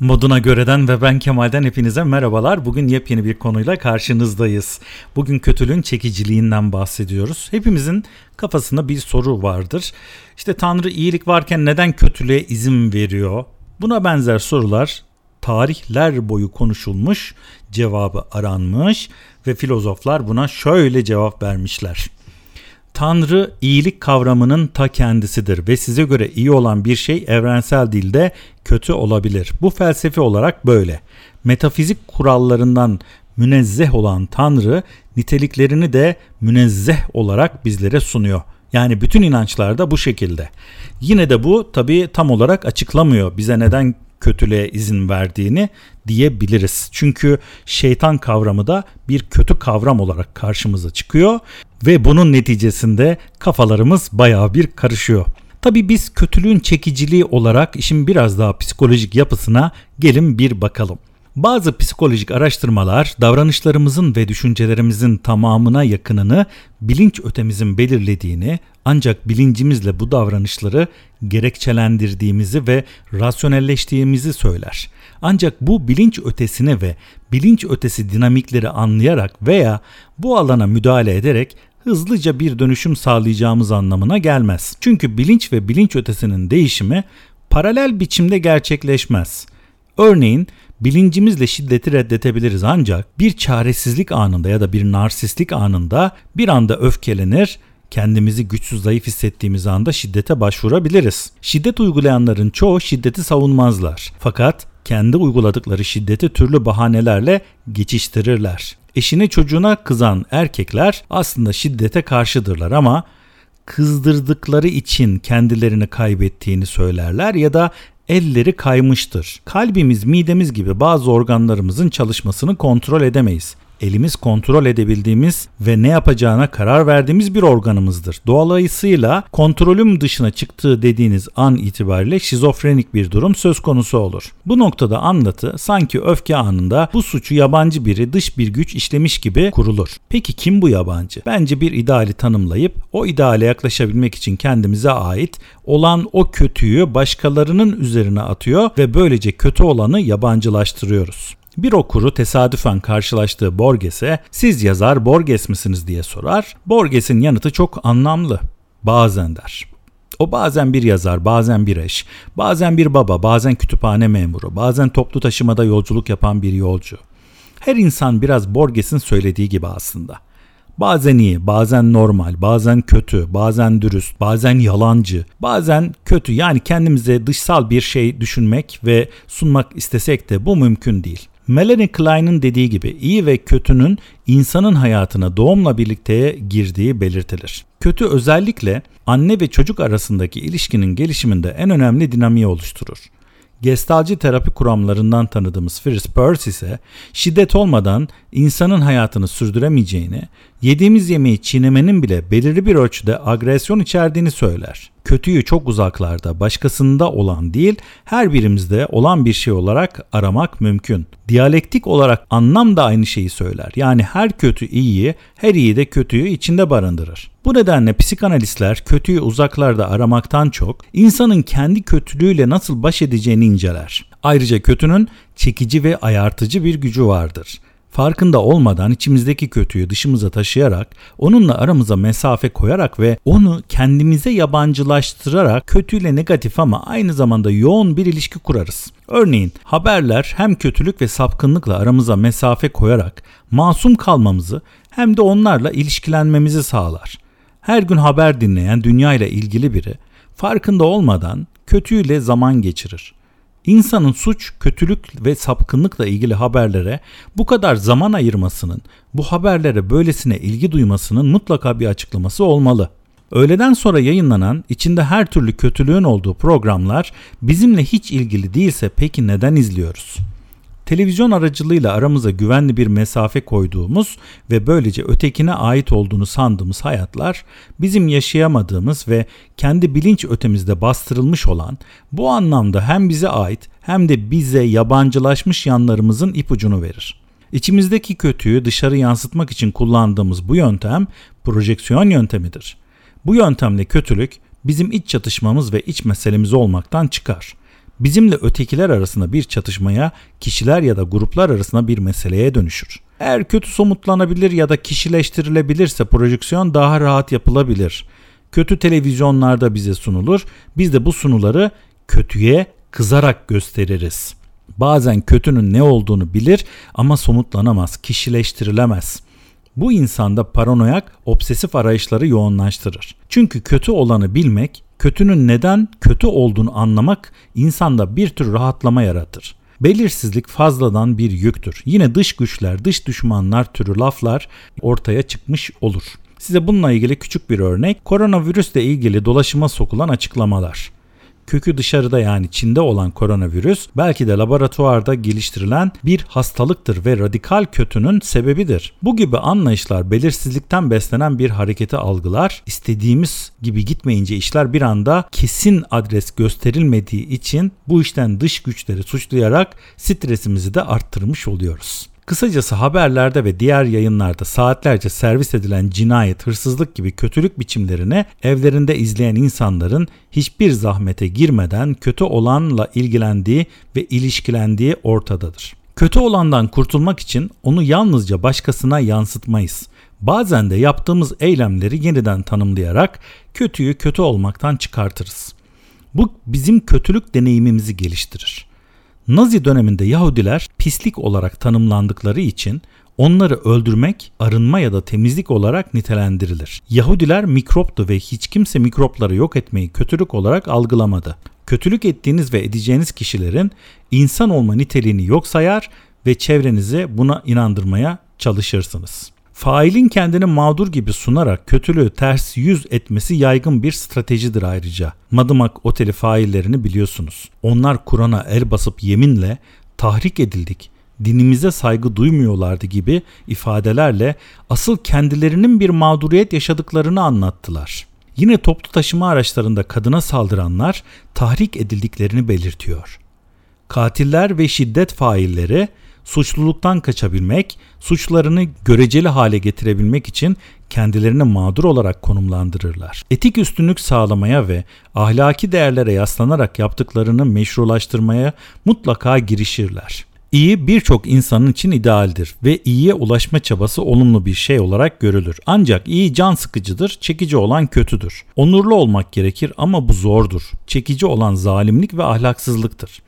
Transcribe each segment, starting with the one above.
Moduna göreden ve ben Kemal'den hepinize merhabalar. Bugün yepyeni bir konuyla karşınızdayız. Bugün kötülüğün çekiciliğinden bahsediyoruz. Hepimizin kafasında bir soru vardır. İşte Tanrı iyilik varken neden kötülüğe izin veriyor? Buna benzer sorular tarihler boyu konuşulmuş, cevabı aranmış ve filozoflar buna şöyle cevap vermişler. Tanrı iyilik kavramının ta kendisidir ve size göre iyi olan bir şey evrensel dilde kötü olabilir. Bu felsefi olarak böyle. Metafizik kurallarından münezzeh olan Tanrı niteliklerini de münezzeh olarak bizlere sunuyor. Yani bütün inançlarda bu şekilde. Yine de bu tabii tam olarak açıklamıyor bize neden kötülüğe izin verdiğini diyebiliriz. Çünkü şeytan kavramı da bir kötü kavram olarak karşımıza çıkıyor ve bunun neticesinde kafalarımız bayağı bir karışıyor. Tabi biz kötülüğün çekiciliği olarak işin biraz daha psikolojik yapısına gelin bir bakalım. Bazı psikolojik araştırmalar davranışlarımızın ve düşüncelerimizin tamamına yakınını bilinç ötemizin belirlediğini ancak bilincimizle bu davranışları gerekçelendirdiğimizi ve rasyonelleştiğimizi söyler. Ancak bu bilinç ötesini ve bilinç ötesi dinamikleri anlayarak veya bu alana müdahale ederek hızlıca bir dönüşüm sağlayacağımız anlamına gelmez. Çünkü bilinç ve bilinç ötesinin değişimi paralel biçimde gerçekleşmez. Örneğin bilincimizle şiddeti reddetebiliriz ancak bir çaresizlik anında ya da bir narsistlik anında bir anda öfkelenir kendimizi güçsüz zayıf hissettiğimiz anda şiddete başvurabiliriz. Şiddet uygulayanların çoğu şiddeti savunmazlar. Fakat kendi uyguladıkları şiddeti türlü bahanelerle geçiştirirler. Eşine çocuğuna kızan erkekler aslında şiddete karşıdırlar ama kızdırdıkları için kendilerini kaybettiğini söylerler ya da elleri kaymıştır. Kalbimiz, midemiz gibi bazı organlarımızın çalışmasını kontrol edemeyiz elimiz kontrol edebildiğimiz ve ne yapacağına karar verdiğimiz bir organımızdır. Dolayısıyla kontrolüm dışına çıktığı dediğiniz an itibariyle şizofrenik bir durum söz konusu olur. Bu noktada anlatı sanki öfke anında bu suçu yabancı biri dış bir güç işlemiş gibi kurulur. Peki kim bu yabancı? Bence bir ideali tanımlayıp o ideale yaklaşabilmek için kendimize ait olan o kötüyü başkalarının üzerine atıyor ve böylece kötü olanı yabancılaştırıyoruz. Bir okuru tesadüfen karşılaştığı Borges'e siz yazar Borges misiniz diye sorar. Borges'in yanıtı çok anlamlı. Bazen der. O bazen bir yazar, bazen bir eş, bazen bir baba, bazen kütüphane memuru, bazen toplu taşımada yolculuk yapan bir yolcu. Her insan biraz Borges'in söylediği gibi aslında. Bazen iyi, bazen normal, bazen kötü, bazen dürüst, bazen yalancı, bazen kötü. Yani kendimize dışsal bir şey düşünmek ve sunmak istesek de bu mümkün değil. Melanie Klein'in dediği gibi iyi ve kötünün insanın hayatına doğumla birlikte girdiği belirtilir. Kötü özellikle anne ve çocuk arasındaki ilişkinin gelişiminde en önemli dinamiği oluşturur. Gestalci terapi kuramlarından tanıdığımız Fritz Perls ise şiddet olmadan insanın hayatını sürdüremeyeceğini, yediğimiz yemeği çiğnemenin bile belirli bir ölçüde agresyon içerdiğini söyler kötüyü çok uzaklarda, başkasında olan değil, her birimizde olan bir şey olarak aramak mümkün. Diyalektik olarak anlam da aynı şeyi söyler. Yani her kötü iyiyi, her iyi de kötüyü içinde barındırır. Bu nedenle psikanalistler kötüyü uzaklarda aramaktan çok insanın kendi kötülüğüyle nasıl baş edeceğini inceler. Ayrıca kötünün çekici ve ayartıcı bir gücü vardır farkında olmadan içimizdeki kötüyü dışımıza taşıyarak, onunla aramıza mesafe koyarak ve onu kendimize yabancılaştırarak kötüyle negatif ama aynı zamanda yoğun bir ilişki kurarız. Örneğin haberler hem kötülük ve sapkınlıkla aramıza mesafe koyarak masum kalmamızı hem de onlarla ilişkilenmemizi sağlar. Her gün haber dinleyen dünya ile ilgili biri farkında olmadan kötüyle zaman geçirir. İnsanın suç, kötülük ve sapkınlıkla ilgili haberlere bu kadar zaman ayırmasının, bu haberlere böylesine ilgi duymasının mutlaka bir açıklaması olmalı. Öğleden sonra yayınlanan içinde her türlü kötülüğün olduğu programlar bizimle hiç ilgili değilse peki neden izliyoruz? Televizyon aracılığıyla aramıza güvenli bir mesafe koyduğumuz ve böylece ötekine ait olduğunu sandığımız hayatlar bizim yaşayamadığımız ve kendi bilinç ötemizde bastırılmış olan bu anlamda hem bize ait hem de bize yabancılaşmış yanlarımızın ipucunu verir. İçimizdeki kötüyü dışarı yansıtmak için kullandığımız bu yöntem projeksiyon yöntemidir. Bu yöntemle kötülük bizim iç çatışmamız ve iç meselemiz olmaktan çıkar bizimle ötekiler arasında bir çatışmaya, kişiler ya da gruplar arasında bir meseleye dönüşür. Eğer kötü somutlanabilir ya da kişileştirilebilirse projeksiyon daha rahat yapılabilir. Kötü televizyonlarda bize sunulur. Biz de bu sunuları kötüye kızarak gösteririz. Bazen kötünün ne olduğunu bilir ama somutlanamaz, kişileştirilemez. Bu insanda paranoyak, obsesif arayışları yoğunlaştırır. Çünkü kötü olanı bilmek, kötünün neden kötü olduğunu anlamak insanda bir tür rahatlama yaratır. Belirsizlik fazladan bir yüktür. Yine dış güçler, dış düşmanlar türü laflar ortaya çıkmış olur. Size bununla ilgili küçük bir örnek. Koronavirüsle ilgili dolaşıma sokulan açıklamalar kökü dışarıda yani Çin'de olan koronavirüs belki de laboratuvarda geliştirilen bir hastalıktır ve radikal kötünün sebebidir. Bu gibi anlayışlar belirsizlikten beslenen bir hareketi algılar. İstediğimiz gibi gitmeyince işler bir anda kesin adres gösterilmediği için bu işten dış güçleri suçlayarak stresimizi de arttırmış oluyoruz. Kısacası haberlerde ve diğer yayınlarda saatlerce servis edilen cinayet, hırsızlık gibi kötülük biçimlerini evlerinde izleyen insanların hiçbir zahmete girmeden kötü olanla ilgilendiği ve ilişkilendiği ortadadır. Kötü olandan kurtulmak için onu yalnızca başkasına yansıtmayız. Bazen de yaptığımız eylemleri yeniden tanımlayarak kötüyü kötü olmaktan çıkartırız. Bu bizim kötülük deneyimimizi geliştirir. Nazi döneminde Yahudiler pislik olarak tanımlandıkları için onları öldürmek arınma ya da temizlik olarak nitelendirilir. Yahudiler mikroptu ve hiç kimse mikropları yok etmeyi kötülük olarak algılamadı. Kötülük ettiğiniz ve edeceğiniz kişilerin insan olma niteliğini yok sayar ve çevrenizi buna inandırmaya çalışırsınız. Failin kendini mağdur gibi sunarak kötülüğü ters yüz etmesi yaygın bir stratejidir ayrıca. Madımak Oteli faillerini biliyorsunuz. Onlar Kur'an'a el basıp yeminle tahrik edildik, dinimize saygı duymuyorlardı gibi ifadelerle asıl kendilerinin bir mağduriyet yaşadıklarını anlattılar. Yine toplu taşıma araçlarında kadına saldıranlar tahrik edildiklerini belirtiyor. Katiller ve şiddet failleri suçluluktan kaçabilmek, suçlarını göreceli hale getirebilmek için kendilerini mağdur olarak konumlandırırlar. Etik üstünlük sağlamaya ve ahlaki değerlere yaslanarak yaptıklarını meşrulaştırmaya mutlaka girişirler. İyi birçok insanın için idealdir ve iyiye ulaşma çabası olumlu bir şey olarak görülür. Ancak iyi can sıkıcıdır, çekici olan kötüdür. Onurlu olmak gerekir ama bu zordur. Çekici olan zalimlik ve ahlaksızlıktır.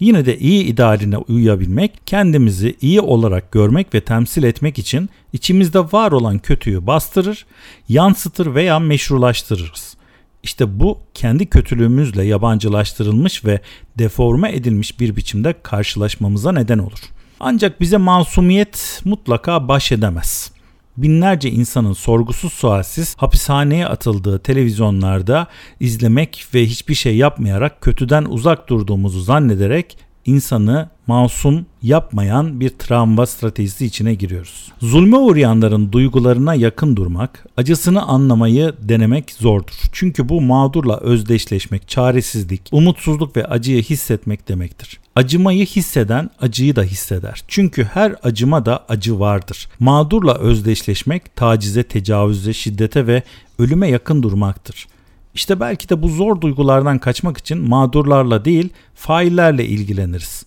Yine de iyi idealine uyabilmek, kendimizi iyi olarak görmek ve temsil etmek için içimizde var olan kötüyü bastırır, yansıtır veya meşrulaştırırız. İşte bu kendi kötülüğümüzle yabancılaştırılmış ve deforme edilmiş bir biçimde karşılaşmamıza neden olur. Ancak bize masumiyet mutlaka baş edemez binlerce insanın sorgusuz sualsiz hapishaneye atıldığı televizyonlarda izlemek ve hiçbir şey yapmayarak kötüden uzak durduğumuzu zannederek insanı masum yapmayan bir travma stratejisi içine giriyoruz. Zulme uğrayanların duygularına yakın durmak, acısını anlamayı denemek zordur. Çünkü bu mağdurla özdeşleşmek, çaresizlik, umutsuzluk ve acıyı hissetmek demektir. Acımayı hisseden acıyı da hisseder. Çünkü her acıma da acı vardır. Mağdurla özdeşleşmek tacize, tecavüze, şiddete ve ölüme yakın durmaktır. İşte belki de bu zor duygulardan kaçmak için mağdurlarla değil faillerle ilgileniriz.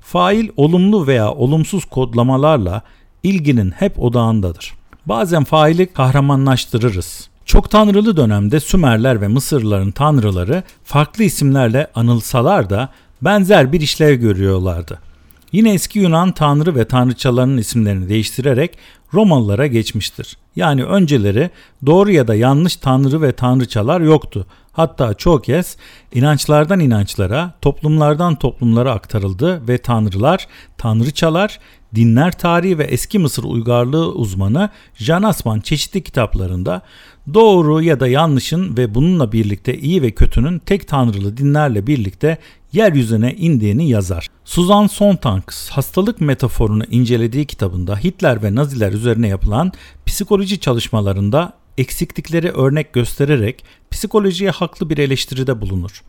Fail olumlu veya olumsuz kodlamalarla ilginin hep odağındadır. Bazen faili kahramanlaştırırız. Çok tanrılı dönemde Sümerler ve Mısırlıların tanrıları farklı isimlerle anılsalar da benzer bir işlev görüyorlardı. Yine eski Yunan tanrı ve tanrıçalarının isimlerini değiştirerek Romalılara geçmiştir. Yani önceleri doğru ya da yanlış tanrı ve tanrıçalar yoktu. Hatta çoğu kez inançlardan inançlara, toplumlardan toplumlara aktarıldı ve tanrılar, tanrıçalar, dinler tarihi ve eski Mısır uygarlığı uzmanı Jan Asman çeşitli kitaplarında doğru ya da yanlışın ve bununla birlikte iyi ve kötünün tek tanrılı dinlerle birlikte yeryüzüne indiğini yazar. Susan Sontag hastalık metaforunu incelediği kitabında Hitler ve Naziler üzerine yapılan psikoloji çalışmalarında eksiklikleri örnek göstererek psikolojiye haklı bir eleştiride bulunur.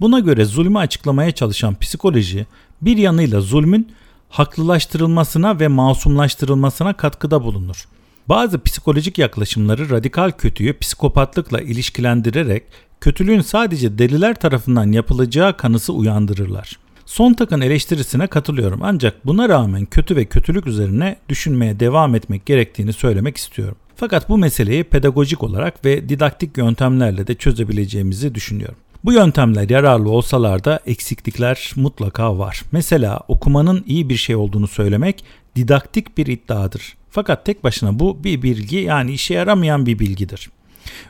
Buna göre zulmü açıklamaya çalışan psikoloji bir yanıyla zulmün haklılaştırılmasına ve masumlaştırılmasına katkıda bulunur. Bazı psikolojik yaklaşımları radikal kötüyü psikopatlıkla ilişkilendirerek kötülüğün sadece deliler tarafından yapılacağı kanısı uyandırırlar. Sontag'ın eleştirisine katılıyorum ancak buna rağmen kötü ve kötülük üzerine düşünmeye devam etmek gerektiğini söylemek istiyorum. Fakat bu meseleyi pedagojik olarak ve didaktik yöntemlerle de çözebileceğimizi düşünüyorum. Bu yöntemler yararlı olsalar da eksiklikler mutlaka var. Mesela okumanın iyi bir şey olduğunu söylemek didaktik bir iddiadır. Fakat tek başına bu bir bilgi yani işe yaramayan bir bilgidir.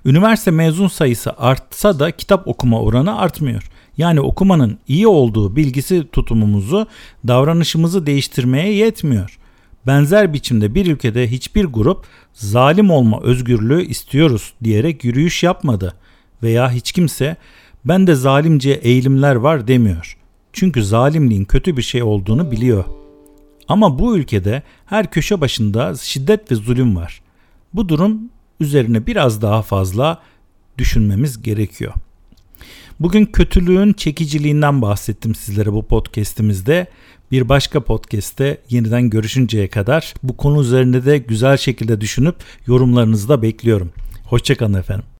Üniversite mezun sayısı artsa da kitap okuma oranı artmıyor. Yani okumanın iyi olduğu bilgisi tutumumuzu, davranışımızı değiştirmeye yetmiyor. Benzer biçimde bir ülkede hiçbir grup zalim olma özgürlüğü istiyoruz diyerek yürüyüş yapmadı veya hiç kimse ben de zalimce eğilimler var demiyor. Çünkü zalimliğin kötü bir şey olduğunu biliyor. Ama bu ülkede her köşe başında şiddet ve zulüm var. Bu durum üzerine biraz daha fazla düşünmemiz gerekiyor. Bugün kötülüğün çekiciliğinden bahsettim sizlere bu podcast'imizde. Bir başka podcast'te yeniden görüşünceye kadar bu konu üzerinde de güzel şekilde düşünüp yorumlarınızı da bekliyorum. Hoşçakalın efendim.